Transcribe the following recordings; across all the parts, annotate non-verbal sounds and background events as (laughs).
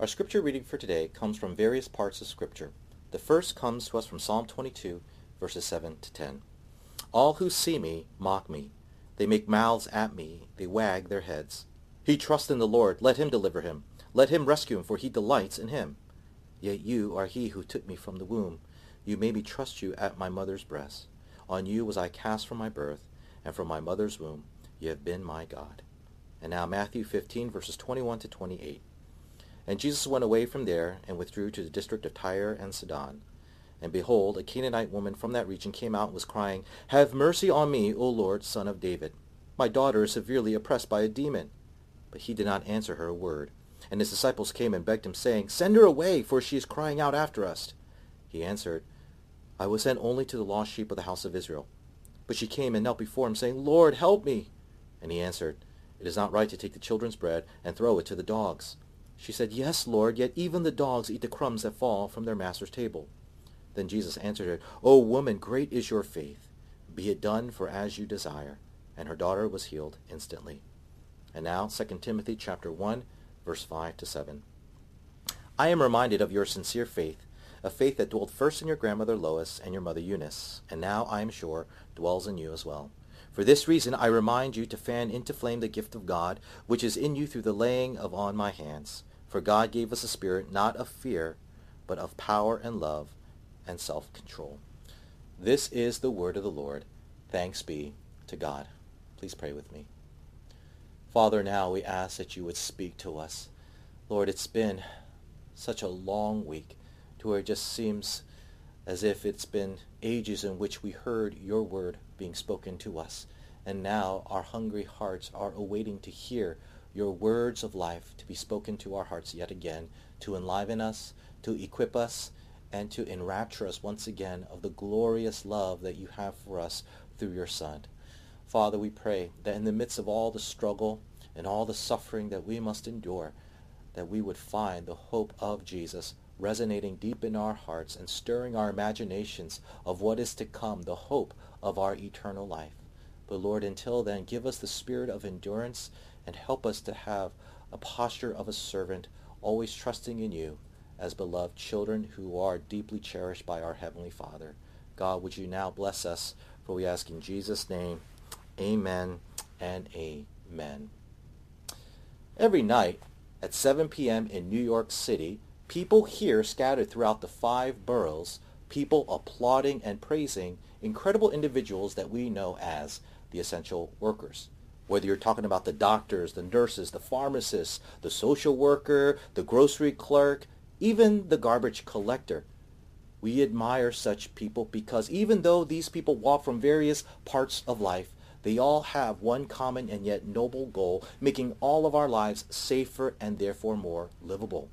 Our scripture reading for today comes from various parts of scripture. The first comes to us from Psalm 22, verses 7 to 10. All who see me mock me. They make mouths at me. They wag their heads. He trusts in the Lord. Let him deliver him. Let him rescue him, for he delights in him. Yet you are he who took me from the womb. You made me trust you at my mother's breast. On you was I cast from my birth, and from my mother's womb you have been my God. And now Matthew 15, verses 21 to 28. And Jesus went away from there and withdrew to the district of Tyre and Sidon. And behold, a Canaanite woman from that region came out and was crying, Have mercy on me, O Lord, son of David. My daughter is severely oppressed by a demon. But he did not answer her a word. And his disciples came and begged him, saying, Send her away, for she is crying out after us. He answered, I was sent only to the lost sheep of the house of Israel. But she came and knelt before him, saying, Lord, help me. And he answered, It is not right to take the children's bread and throw it to the dogs. She said, Yes, Lord, yet even the dogs eat the crumbs that fall from their master's table. Then Jesus answered her, O woman, great is your faith. Be it done for as you desire. And her daughter was healed instantly. And now 2 Timothy chapter 1, verse 5 to 7. I am reminded of your sincere faith, a faith that dwelt first in your grandmother Lois and your mother Eunice, and now, I am sure, dwells in you as well. For this reason I remind you to fan into flame the gift of God, which is in you through the laying of on my hands. For God gave us a spirit not of fear, but of power and love and self-control. This is the word of the Lord. Thanks be to God. Please pray with me. Father, now we ask that you would speak to us. Lord, it's been such a long week to where it just seems as if it's been ages in which we heard your word being spoken to us. And now our hungry hearts are awaiting to hear your words of life to be spoken to our hearts yet again, to enliven us, to equip us, and to enrapture us once again of the glorious love that you have for us through your Son. Father, we pray that in the midst of all the struggle and all the suffering that we must endure, that we would find the hope of Jesus resonating deep in our hearts and stirring our imaginations of what is to come, the hope of our eternal life. But Lord, until then, give us the spirit of endurance and help us to have a posture of a servant, always trusting in you as beloved children who are deeply cherished by our Heavenly Father. God, would you now bless us, for we ask in Jesus' name, amen and amen. Every night at 7 p.m. in New York City, people here scattered throughout the five boroughs, people applauding and praising incredible individuals that we know as the essential workers. Whether you're talking about the doctors, the nurses, the pharmacists, the social worker, the grocery clerk, even the garbage collector. We admire such people because even though these people walk from various parts of life, they all have one common and yet noble goal, making all of our lives safer and therefore more livable.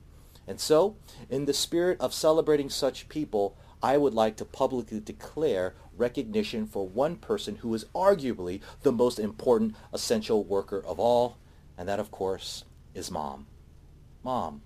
And so, in the spirit of celebrating such people, I would like to publicly declare recognition for one person who is arguably the most important essential worker of all, and that, of course, is mom. Mom.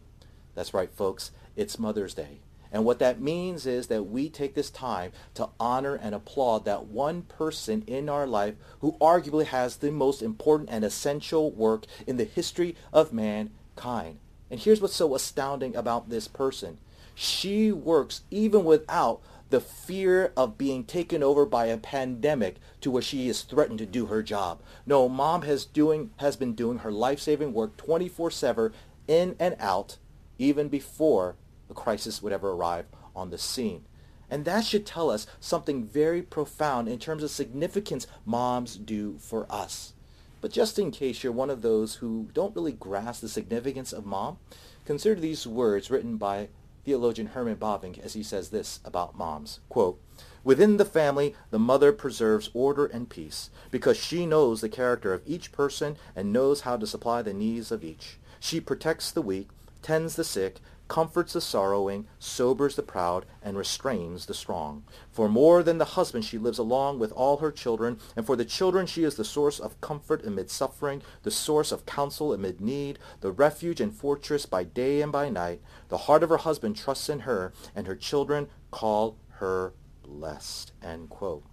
That's right, folks. It's Mother's Day. And what that means is that we take this time to honor and applaud that one person in our life who arguably has the most important and essential work in the history of mankind. And here's what's so astounding about this person. She works even without the fear of being taken over by a pandemic to where she is threatened to do her job. No, mom has doing has been doing her life-saving work 24/7 in and out even before the crisis would ever arrive on the scene. And that should tell us something very profound in terms of significance moms do for us. But just in case you're one of those who don't really grasp the significance of mom, consider these words written by theologian Herman Bavinck as he says this about moms. Quote, Within the family, the mother preserves order and peace because she knows the character of each person and knows how to supply the needs of each. She protects the weak, tends the sick, comforts the sorrowing, sobers the proud, and restrains the strong. For more than the husband she lives along with all her children, and for the children she is the source of comfort amid suffering, the source of counsel amid need, the refuge and fortress by day and by night. The heart of her husband trusts in her, and her children call her blessed. End quote.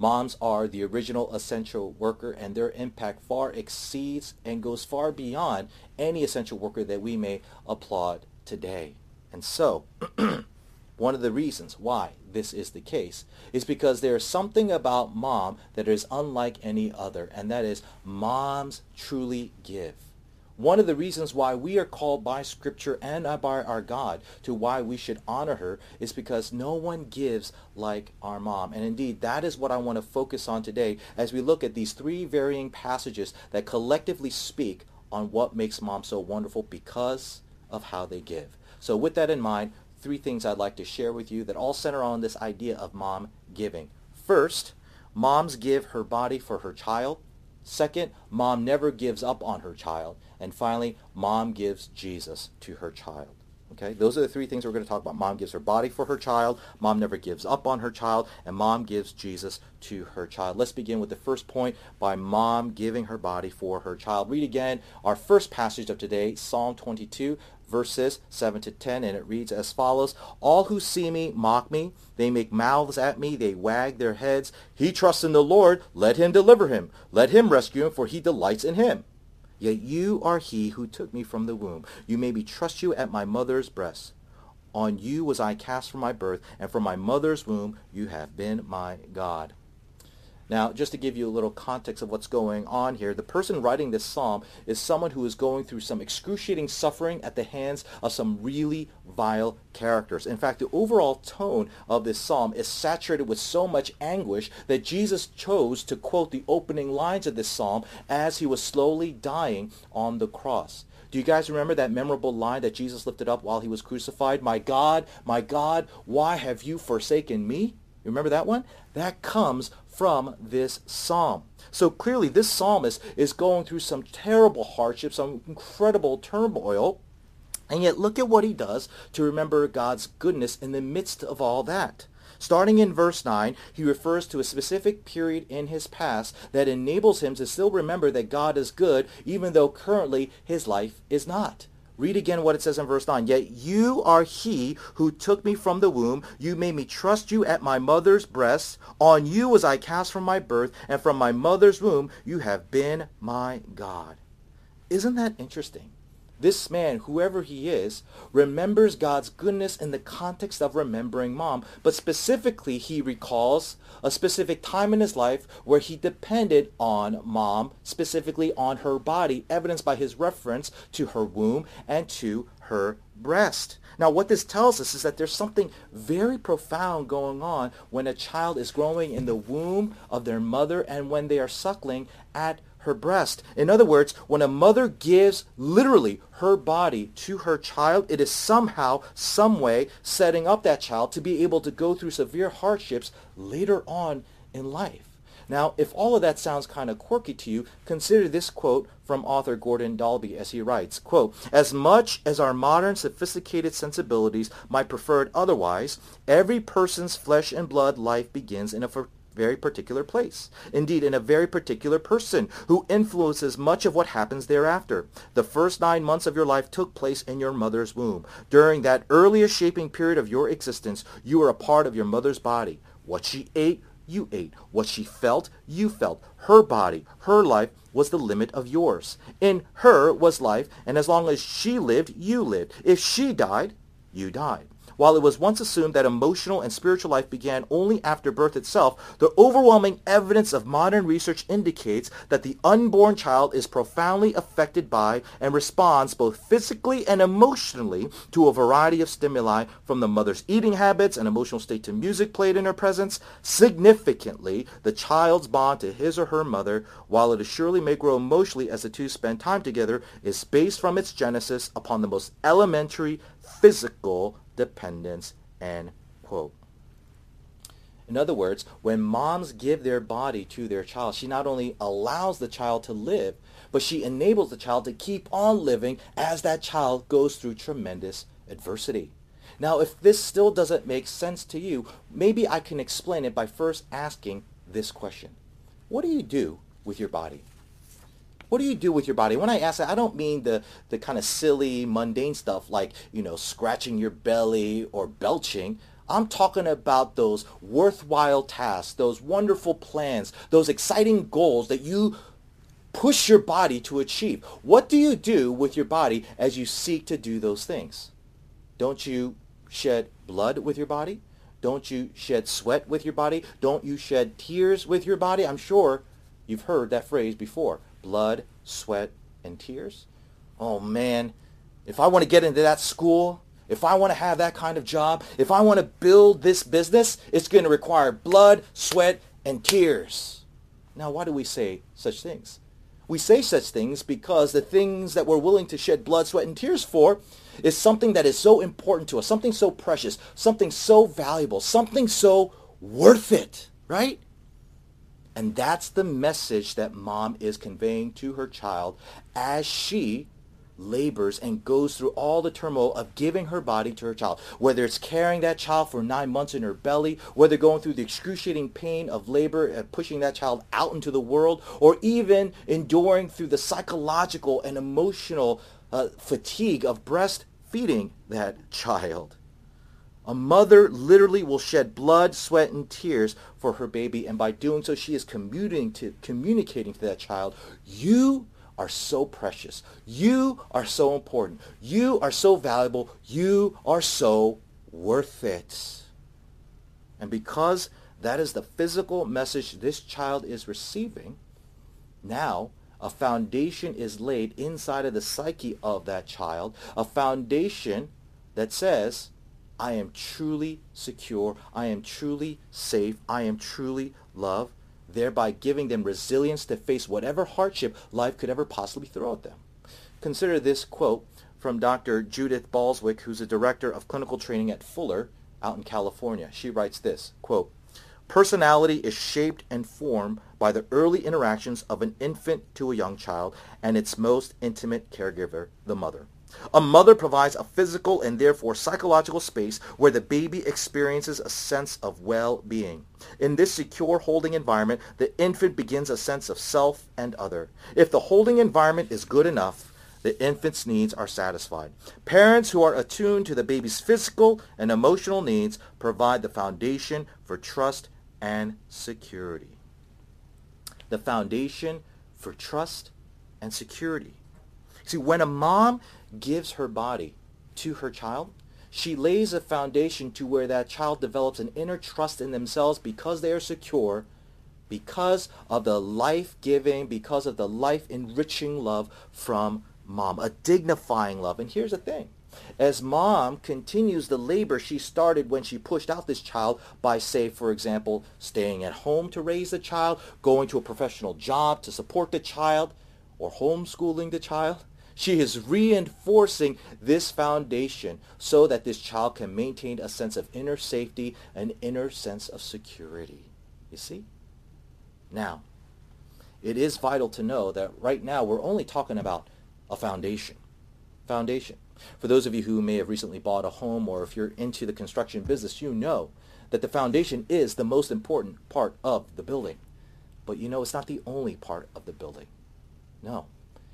Moms are the original essential worker and their impact far exceeds and goes far beyond any essential worker that we may applaud today. And so, (clears throat) one of the reasons why this is the case is because there is something about mom that is unlike any other, and that is moms truly give. One of the reasons why we are called by Scripture and by our God to why we should honor her is because no one gives like our mom. And indeed, that is what I want to focus on today as we look at these three varying passages that collectively speak on what makes mom so wonderful because of how they give. So with that in mind, three things I'd like to share with you that all center on this idea of mom giving. First, moms give her body for her child. Second, mom never gives up on her child. And finally, mom gives Jesus to her child. Okay, those are the three things we're going to talk about. Mom gives her body for her child. Mom never gives up on her child. And mom gives Jesus to her child. Let's begin with the first point by mom giving her body for her child. Read again our first passage of today, Psalm 22, verses 7 to 10, and it reads as follows. All who see me mock me. They make mouths at me. They wag their heads. He trusts in the Lord. Let him deliver him. Let him rescue him, for he delights in him. Yet you are he who took me from the womb. You made me trust you at my mother's breast. On you was I cast from my birth, and from my mother's womb you have been my God. Now, just to give you a little context of what's going on here, the person writing this psalm is someone who is going through some excruciating suffering at the hands of some really vile characters. In fact, the overall tone of this psalm is saturated with so much anguish that Jesus chose to quote the opening lines of this psalm as he was slowly dying on the cross. Do you guys remember that memorable line that Jesus lifted up while he was crucified? My God, my God, why have you forsaken me? You remember that one? That comes from this psalm. So clearly this psalmist is going through some terrible hardships, some incredible turmoil, and yet look at what he does to remember God's goodness in the midst of all that. Starting in verse 9, he refers to a specific period in his past that enables him to still remember that God is good even though currently his life is not. Read again what it says in verse 9. Yet you are he who took me from the womb. You made me trust you at my mother's breast. On you was I cast from my birth, and from my mother's womb you have been my God. Isn't that interesting? This man, whoever he is, remembers God's goodness in the context of remembering mom, but specifically he recalls a specific time in his life where he depended on mom, specifically on her body, evidenced by his reference to her womb and to her breast. Now, what this tells us is that there's something very profound going on when a child is growing in the womb of their mother and when they are suckling at her breast. In other words, when a mother gives literally her body to her child, it is somehow, some way setting up that child to be able to go through severe hardships later on in life. Now, if all of that sounds kind of quirky to you, consider this quote from author Gordon Dalbey as he writes, quote, As much as our modern sophisticated sensibilities might prefer it otherwise, every person's flesh and blood life begins in a very particular place. Indeed, in a very particular person who influences much of what happens thereafter. The first nine months of your life took place in your mother's womb. During that earliest shaping period of your existence, you were a part of your mother's body. What she ate, you ate. What she felt, you felt. Her body, her life was the limit of yours. In her was life, and as long as she lived, you lived. If she died, you died. While it was once assumed that emotional and spiritual life began only after birth itself, the overwhelming evidence of modern research indicates that the unborn child is profoundly affected by and responds both physically and emotionally to a variety of stimuli from the mother's eating habits and emotional state to music played in her presence. Significantly, the child's bond to his or her mother, while it surely may grow emotionally as the two spend time together, is based from its genesis upon the most elementary physical dependence, end quote. In other words, when moms give their body to their child, she not only allows the child to live, but she enables the child to keep on living as that child goes through tremendous adversity. Now, if this still doesn't make sense to you, maybe I can explain it by first asking this question. What do you do with your body? What do you do with your body? When I ask that, I don't mean the, the kind of silly, mundane stuff like, you know, scratching your belly or belching. I'm talking about those worthwhile tasks, those wonderful plans, those exciting goals that you push your body to achieve. What do you do with your body as you seek to do those things? Don't you shed blood with your body? Don't you shed sweat with your body? Don't you shed tears with your body? I'm sure you've heard that phrase before. Blood, sweat, and tears. Oh man, if I want to get into that school, if I want to have that kind of job, if I want to build this business, it's going to require blood, sweat, and tears. Now, why do we say such things? We say such things because the things that we're willing to shed blood, sweat, and tears for is something that is so important to us, something so precious, something so valuable, something so worth it, right? And that's the message that mom is conveying to her child as she labors and goes through all the turmoil of giving her body to her child, whether it's carrying that child for nine months in her belly, whether going through the excruciating pain of labor and pushing that child out into the world, or even enduring through the psychological and emotional uh, fatigue of breastfeeding that (laughs) child. A mother literally will shed blood, sweat, and tears for her baby, and by doing so, she is communicating to, communicating to that child, you are so precious. You are so important. You are so valuable. You are so worth it. And because that is the physical message this child is receiving, now a foundation is laid inside of the psyche of that child, a foundation that says, I am truly secure, I am truly safe, I am truly loved, thereby giving them resilience to face whatever hardship life could ever possibly throw at them. Consider this quote from Dr. Judith Balswick, who's a director of clinical training at Fuller out in California. She writes this, quote, Personality is shaped and formed by the early interactions of an infant to a young child and its most intimate caregiver, the mother. A mother provides a physical and therefore psychological space where the baby experiences a sense of well-being. In this secure holding environment, the infant begins a sense of self and other. If the holding environment is good enough, the infant's needs are satisfied. Parents who are attuned to the baby's physical and emotional needs provide the foundation for trust and security. The foundation for trust and security. See, when a mom gives her body to her child, she lays a foundation to where that child develops an inner trust in themselves because they are secure, because of the life-giving, because of the life-enriching love from mom, a dignifying love. And here's the thing. As mom continues the labor she started when she pushed out this child by, say, for example, staying at home to raise the child, going to a professional job to support the child, or homeschooling the child, she is reinforcing this foundation so that this child can maintain a sense of inner safety, an inner sense of security. You see? Now, it is vital to know that right now we're only talking about a foundation. Foundation. For those of you who may have recently bought a home or if you're into the construction business, you know that the foundation is the most important part of the building. But you know, it's not the only part of the building. No.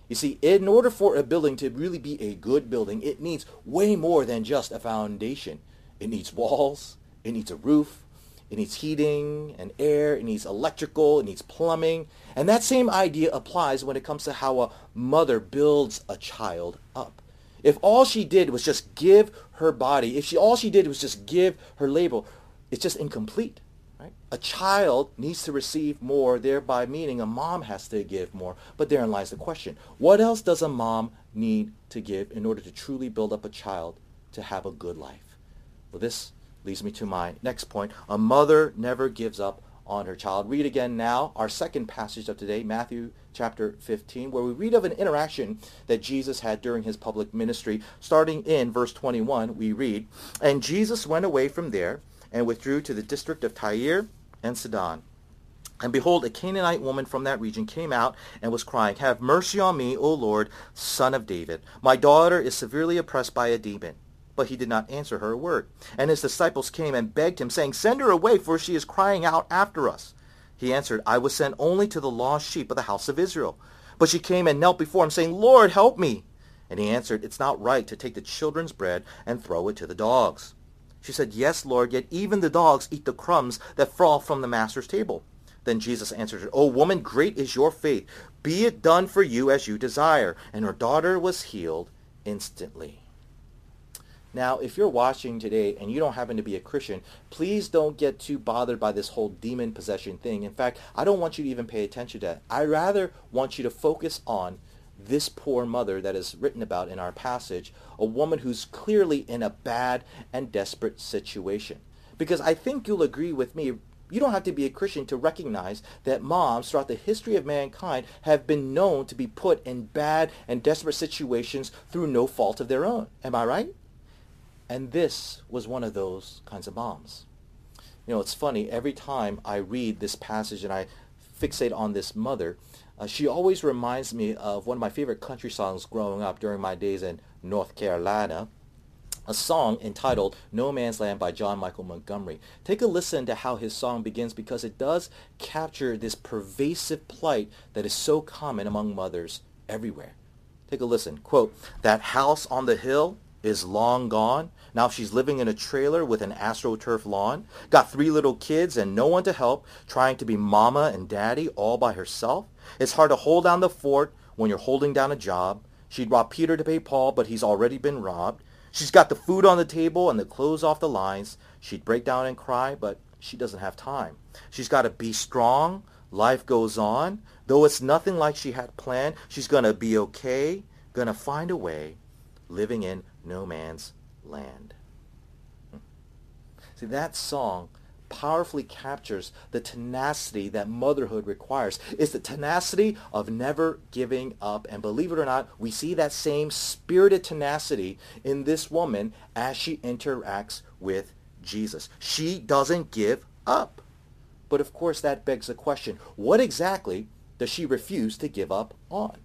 You see, in order for a building to really be a good building, it needs way more than just a foundation. It needs walls, it needs a roof, it needs heating and air, it needs electrical, it needs plumbing. And that same idea applies when it comes to how a mother builds a child up. If all she did was just give her body, if she all she did was just give her labor, it's just incomplete. Right? A child needs to receive more, thereby meaning a mom has to give more. But therein lies the question. What else does a mom need to give in order to truly build up a child to have a good life? Well, this leads me to my next point. A mother never gives up on her child. Read again now our second passage of today, Matthew chapter 15, where we read of an interaction that Jesus had during his public ministry. Starting in verse 21, we read, And Jesus went away from there and withdrew to the district of Tyre and Sidon. And behold, a Canaanite woman from that region came out and was crying, Have mercy on me, O Lord, son of David. My daughter is severely oppressed by a demon. But he did not answer her a word. And his disciples came and begged him, saying, Send her away, for she is crying out after us. He answered, I was sent only to the lost sheep of the house of Israel. But she came and knelt before him, saying, Lord, help me. And he answered, It's not right to take the children's bread and throw it to the dogs. She said, Yes, Lord, yet even the dogs eat the crumbs that fall from the master's table. Then Jesus answered her, O woman, great is your faith. Be it done for you as you desire. And her daughter was healed instantly. Now, if you're watching today and you don't happen to be a Christian, please don't get too bothered by this whole demon possession thing. In fact, I don't want you to even pay attention to that. I rather want you to focus on this poor mother that is written about in our passage, a woman who's clearly in a bad and desperate situation. Because I think you'll agree with me, you don't have to be a Christian to recognize that moms throughout the history of mankind have been known to be put in bad and desperate situations through no fault of their own. Am I right? And this was one of those kinds of moms. You know, it's funny, every time I read this passage and I fixate on this mother, uh, she always reminds me of one of my favorite country songs growing up during my days in North Carolina, a song entitled No Man's Land by John Michael Montgomery. Take a listen to how his song begins because it does capture this pervasive plight that is so common among mothers everywhere. Take a listen. Quote, That house on the hill is long gone. Now she's living in a trailer with an AstroTurf lawn. Got three little kids and no one to help, trying to be mama and daddy all by herself. It's hard to hold down the fort when you're holding down a job. She'd rob Peter to pay Paul, but he's already been robbed. She's got the food on the table and the clothes off the lines. She'd break down and cry, but she doesn't have time. She's got to be strong. Life goes on. Though it's nothing like she had planned, she's going to be okay, going to find a way, living in no man's land. Hmm. See, that song powerfully captures the tenacity that motherhood requires. It's the tenacity of never giving up. And believe it or not, we see that same spirited tenacity in this woman as she interacts with Jesus. She doesn't give up. But of course, that begs the question, what exactly does she refuse to give up on?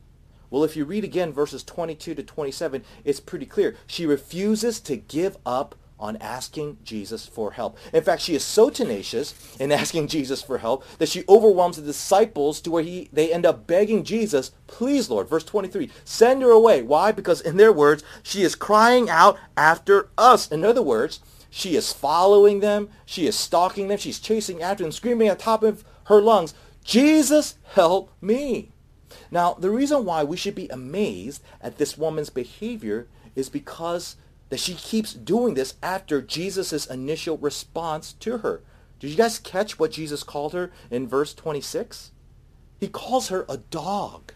Well, if you read again verses 22 to 27, it's pretty clear. She refuses to give up on asking Jesus for help. In fact, she is so tenacious in (laughs) asking Jesus for help that she overwhelms the disciples to where he, they end up begging Jesus, please, Lord, verse 23, send her away. Why? Because in their words, she is crying out after us. In other words, she is following them. She is stalking them. She's chasing after them, screaming at the top of her lungs, Jesus, help me. Now, the reason why we should be amazed at this woman's behavior is because that she keeps doing this after Jesus' initial response to her. Did you guys catch what Jesus called her in verse 26? He calls her a dog.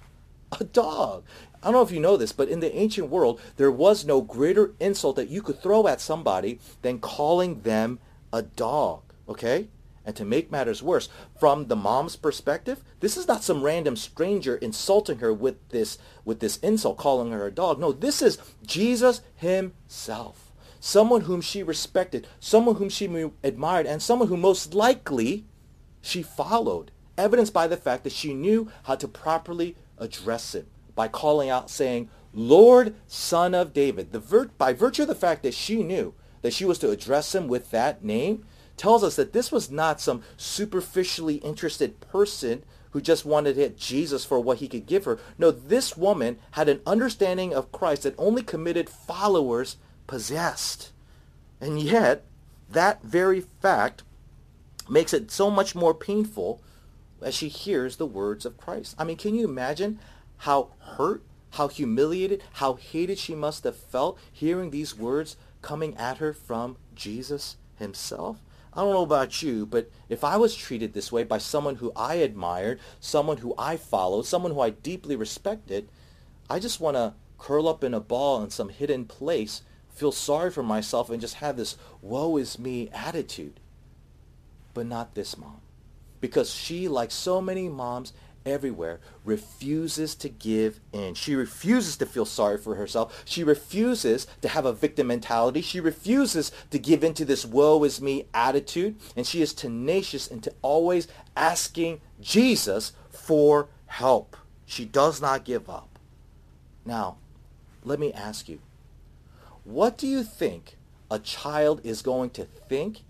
A dog. I don't know if you know this, but in the ancient world, there was no greater insult that you could throw at somebody than calling them a dog. Okay? And to make matters worse, from the mom's perspective, this is not some random stranger insulting her with this with this insult, calling her a dog. No, this is Jesus himself. Someone whom she respected, someone whom she admired, and someone who most likely she followed, evidenced by the fact that she knew how to properly address him by calling out saying, Lord, son of David. The vir- by virtue of the fact that she knew that she was to address him with that name, tells us that this was not some superficially interested person who just wanted to hit Jesus for what he could give her. No, this woman had an understanding of Christ that only committed followers possessed. And yet, that very fact makes it so much more painful as she hears the words of Christ. I mean, can you imagine how hurt, how humiliated, how hated she must have felt hearing these words coming at her from Jesus himself? I don't know about you, but if I was treated this way by someone who I admired, someone who I followed, someone who I deeply respected, I just want to curl up in a ball in some hidden place, feel sorry for myself, and just have this woe is me attitude. But not this mom. Because she, like so many moms, everywhere refuses to give in. She refuses to feel sorry for herself. She refuses to have a victim mentality. She refuses to give into this woe is me attitude. And she is tenacious into always asking Jesus for help. She does not give up. Now, let me ask you, what do you think a child is going to think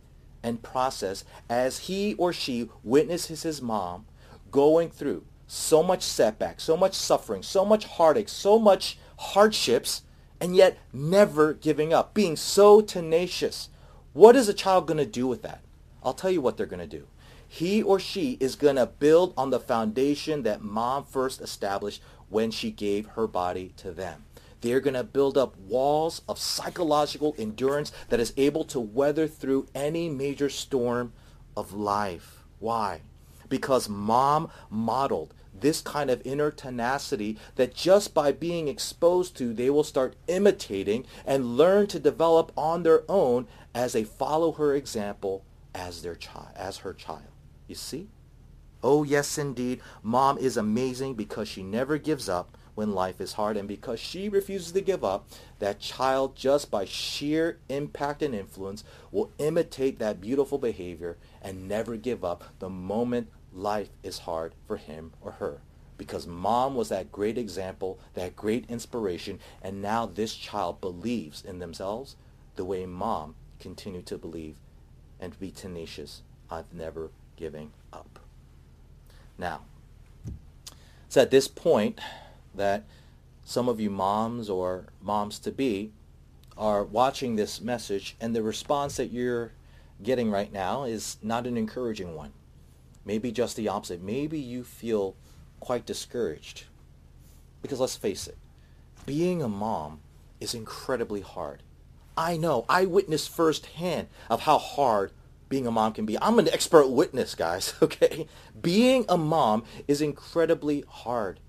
and process as he or she witnesses his mom going through so much setback, so much suffering, so much heartache, so much hardships, and yet never giving up, being so tenacious. What is a child going to do with that? I'll tell you what they're going to do. He or she is going to build on the foundation that mom first established when she gave her body to them. They're going to build up walls of psychological endurance that is able to weather through any major storm of life. Why? Because mom modeled this kind of inner tenacity that just by being exposed to, they will start imitating and learn to develop on their own as they follow her example as their child, as her child. You see? Oh, yes, indeed. Mom is amazing because she never gives up when life is hard. And because she refuses to give up, that child, just by sheer impact and influence, will imitate that beautiful behavior and never give up the moment life is hard for him or her. Because mom was that great example, that great inspiration, and now this child believes in themselves the way mom continued to believe and be tenacious of never giving up. Now, it's at this point that some of you moms or moms to be are watching this message and the response that you're getting right now is not an encouraging one. Maybe just the opposite. Maybe you feel quite discouraged. Because let's face it, being a mom is incredibly hard. I know. I witnessed firsthand of how hard being a mom can be. I'm an expert witness, guys, (laughs) okay? Being a mom is incredibly hard.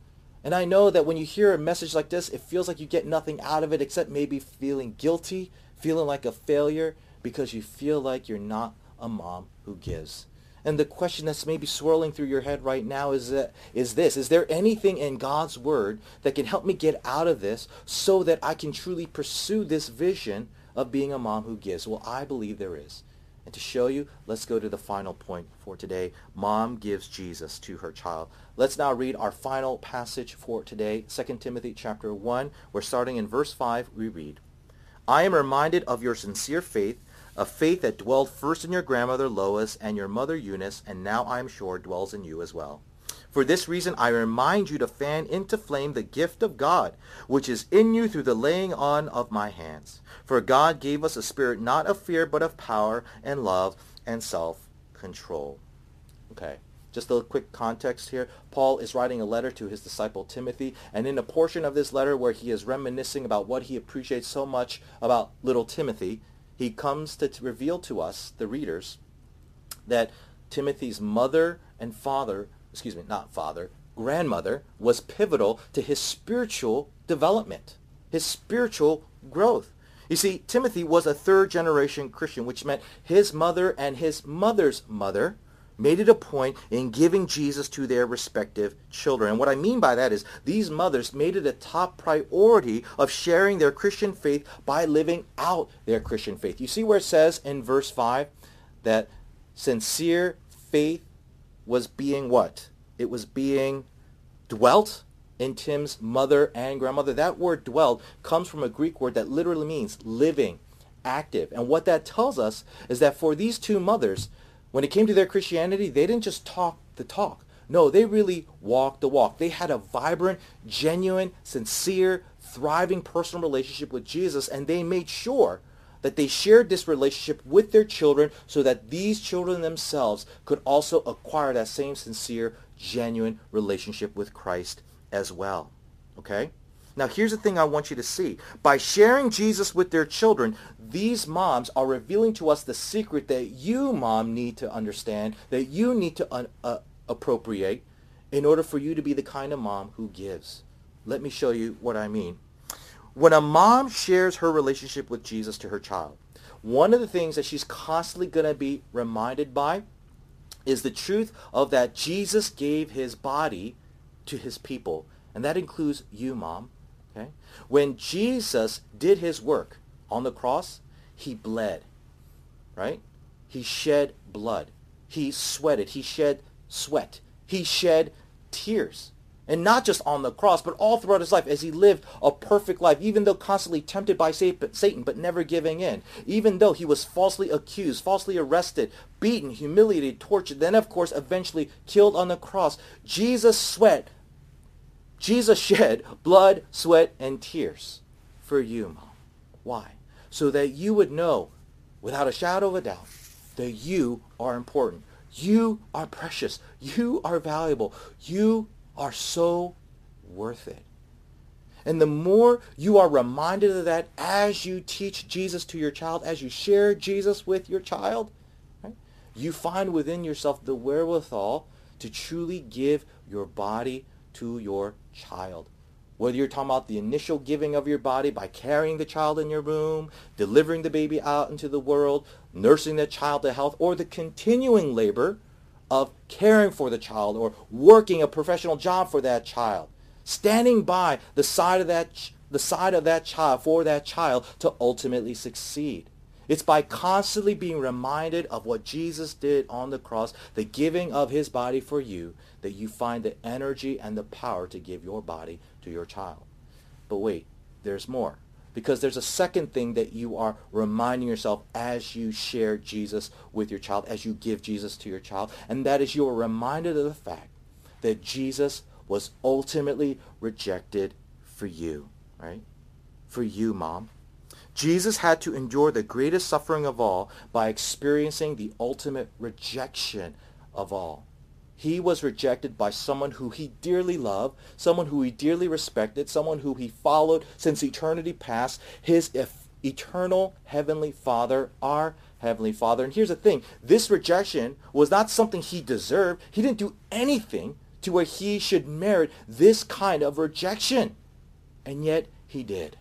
And I know that when you hear a message like this, it feels like you get nothing out of it except maybe feeling guilty, feeling like a failure because you feel like you're not a mom who gives. And the question that's maybe swirling through your head right now is that is this, is there anything in God's word that can help me get out of this so that I can truly pursue this vision of being a mom who gives? Well, I believe there is. And to show you, let's go to the final point for today. Mom gives Jesus to her child. Let's now read our final passage for today, 2 Timothy chapter 1. We're starting in verse 5. We read, I am reminded of your sincere faith, a faith that dwelled first in your grandmother Lois and your mother Eunice, and now I am sure dwells in you as well. For this reason, I remind you to fan into flame the gift of God, which is in you through the laying on of my hands. For God gave us a spirit not of fear, but of power and love and self-control. Okay. Just a quick context here. Paul is writing a letter to his disciple Timothy, and in a portion of this letter where he is reminiscing about what he appreciates so much about little Timothy, he comes to reveal to us, the readers, that Timothy's mother and father excuse me, not father, grandmother was pivotal to his spiritual development, his spiritual growth. You see, Timothy was a third generation Christian, which meant his mother and his mother's mother made it a point in giving Jesus to their respective children. And what I mean by that is these mothers made it a top priority of sharing their Christian faith by living out their Christian faith. You see where it says in verse 5 that sincere faith was being what? It was being dwelt in Tim's mother and grandmother. That word dwelt comes from a Greek word that literally means living, active. And what that tells us is that for these two mothers, when it came to their Christianity, they didn't just talk the talk. No, they really walked the walk. They had a vibrant, genuine, sincere, thriving personal relationship with Jesus, and they made sure that they shared this relationship with their children so that these children themselves could also acquire that same sincere, genuine relationship with Christ as well. Okay? Now here's the thing I want you to see. By sharing Jesus with their children, these moms are revealing to us the secret that you, mom, need to understand, that you need to un- uh, appropriate in order for you to be the kind of mom who gives. Let me show you what I mean. When a mom shares her relationship with Jesus to her child, one of the things that she's constantly going to be reminded by is the truth of that Jesus gave his body to his people. And that includes you, mom. Okay? When Jesus did his work on the cross, he bled. Right? He shed blood. He sweated. He shed sweat. He shed tears. And not just on the cross, but all throughout his life as he lived a perfect life, even though constantly tempted by Satan, but never giving in. Even though he was falsely accused, falsely arrested, beaten, humiliated, tortured, then of course eventually killed on the cross. Jesus sweat, Jesus shed (laughs) blood, sweat, and tears for you, Mom. Why? So that you would know without a shadow of a doubt that you are important. You are precious. You are valuable. You are so worth it. And the more you are reminded of that as you teach Jesus to your child, as you share Jesus with your child, right, you find within yourself the wherewithal to truly give your body to your child. Whether you're talking about the initial giving of your body by carrying the child in your womb, delivering the baby out into the world, nursing the child to health, or the continuing labor of caring for the child or working a professional job for that child, standing by the side of that the side of that child for that child to ultimately succeed. It's by constantly being reminded of what Jesus did on the cross, the giving of his body for you, that you find the energy and the power to give your body to your child. But wait, there's more. Because there's a second thing that you are reminding yourself as you share Jesus with your child, as you give Jesus to your child, and that is you are reminded of the fact that Jesus was ultimately rejected for you, right? For you, mom. Jesus had to endure the greatest suffering of all by experiencing the ultimate rejection of all. He was rejected by someone who he dearly loved, someone who he dearly respected, someone who he followed since eternity past, his eternal heavenly Father, our heavenly Father. And here's the thing, this rejection was not something he deserved. He didn't do anything to where he should merit this kind of rejection. And yet he did.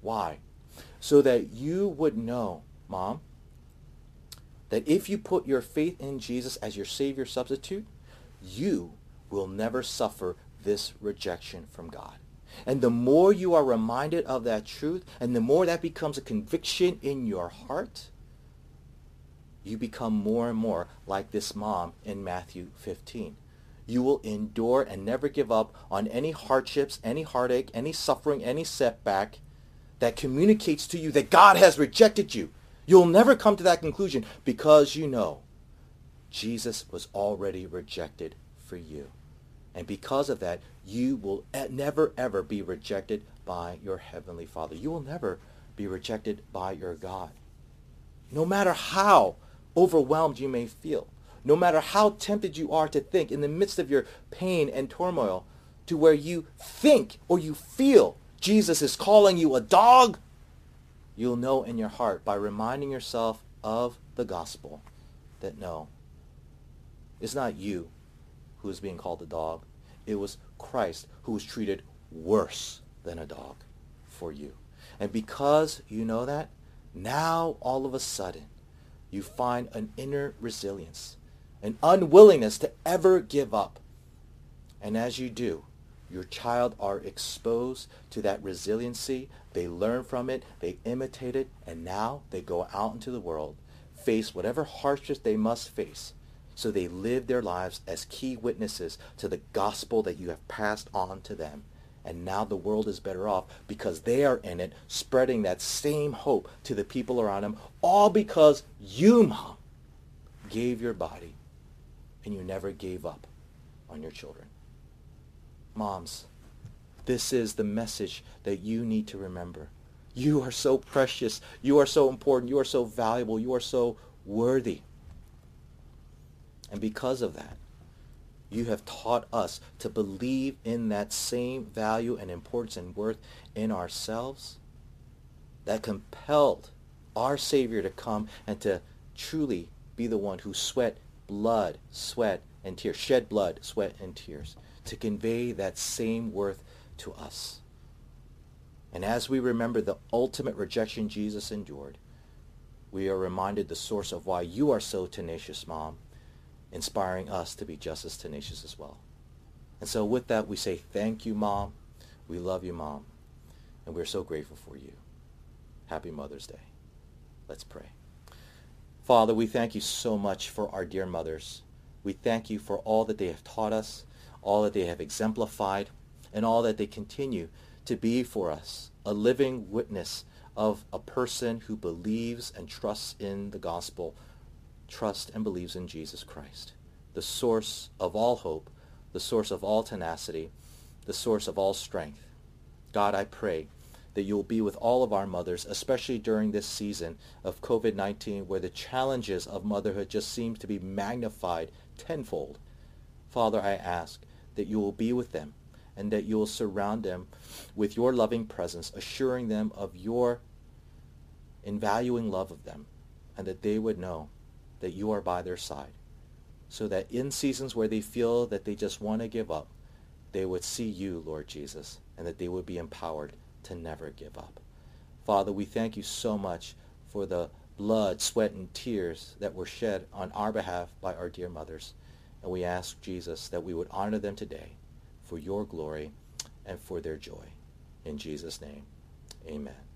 Why? so that you would know, Mom, that if you put your faith in Jesus as your Savior substitute, you will never suffer this rejection from God. And the more you are reminded of that truth, and the more that becomes a conviction in your heart, you become more and more like this mom in Matthew 15. You will endure and never give up on any hardships, any heartache, any suffering, any setback, that communicates to you that God has rejected you. You'll never come to that conclusion because you know Jesus was already rejected for you. And because of that, you will never, ever be rejected by your Heavenly Father. You will never be rejected by your God. No matter how overwhelmed you may feel, no matter how tempted you are to think in the midst of your pain and turmoil, to where you think or you feel Jesus is calling you a dog, you'll know in your heart by reminding yourself of the gospel that no, it's not you who is being called a dog. It was Christ who was treated worse than a dog for you. And because you know that, now all of a sudden you find an inner resilience, an unwillingness to ever give up. And as you do, your child are exposed to that resiliency. They learn from it, they imitate it, and now they go out into the world, face whatever hardships they must face. So they live their lives as key witnesses to the gospel that you have passed on to them. And now the world is better off because they are in it, spreading that same hope to the people around them, all because you, mom, gave your body and you never gave up on your children. Moms, this is the message that you need to remember. You are so precious. You are so important. You are so valuable. You are so worthy. And because of that, you have taught us to believe in that same value and importance and worth in ourselves that compelled our Savior to come and to truly be the one who sweat blood, sweat, and tears, shed blood, sweat, and tears to convey that same worth to us. And as we remember the ultimate rejection Jesus endured, we are reminded the source of why you are so tenacious, Mom, inspiring us to be just as tenacious as well. And so with that, we say thank you, Mom. We love you, Mom. And we're so grateful for you. Happy Mother's Day. Let's pray. Father, we thank you so much for our dear mothers. We thank you for all that they have taught us all that they have exemplified, and all that they continue to be for us, a living witness of a person who believes and trusts in the gospel, trusts and believes in Jesus Christ, the source of all hope, the source of all tenacity, the source of all strength. God, I pray that you'll be with all of our mothers, especially during this season of COVID-19 where the challenges of motherhood just seem to be magnified tenfold. Father, I ask that you will be with them and that you will surround them with your loving presence, assuring them of your invaluing love of them, and that they would know that you are by their side, so that in seasons where they feel that they just want to give up, they would see you, Lord Jesus, and that they would be empowered to never give up. Father, we thank you so much for the blood, sweat, and tears that were shed on our behalf by our dear mothers. And we ask, Jesus, that we would honor them today for your glory and for their joy. In Jesus' name, amen.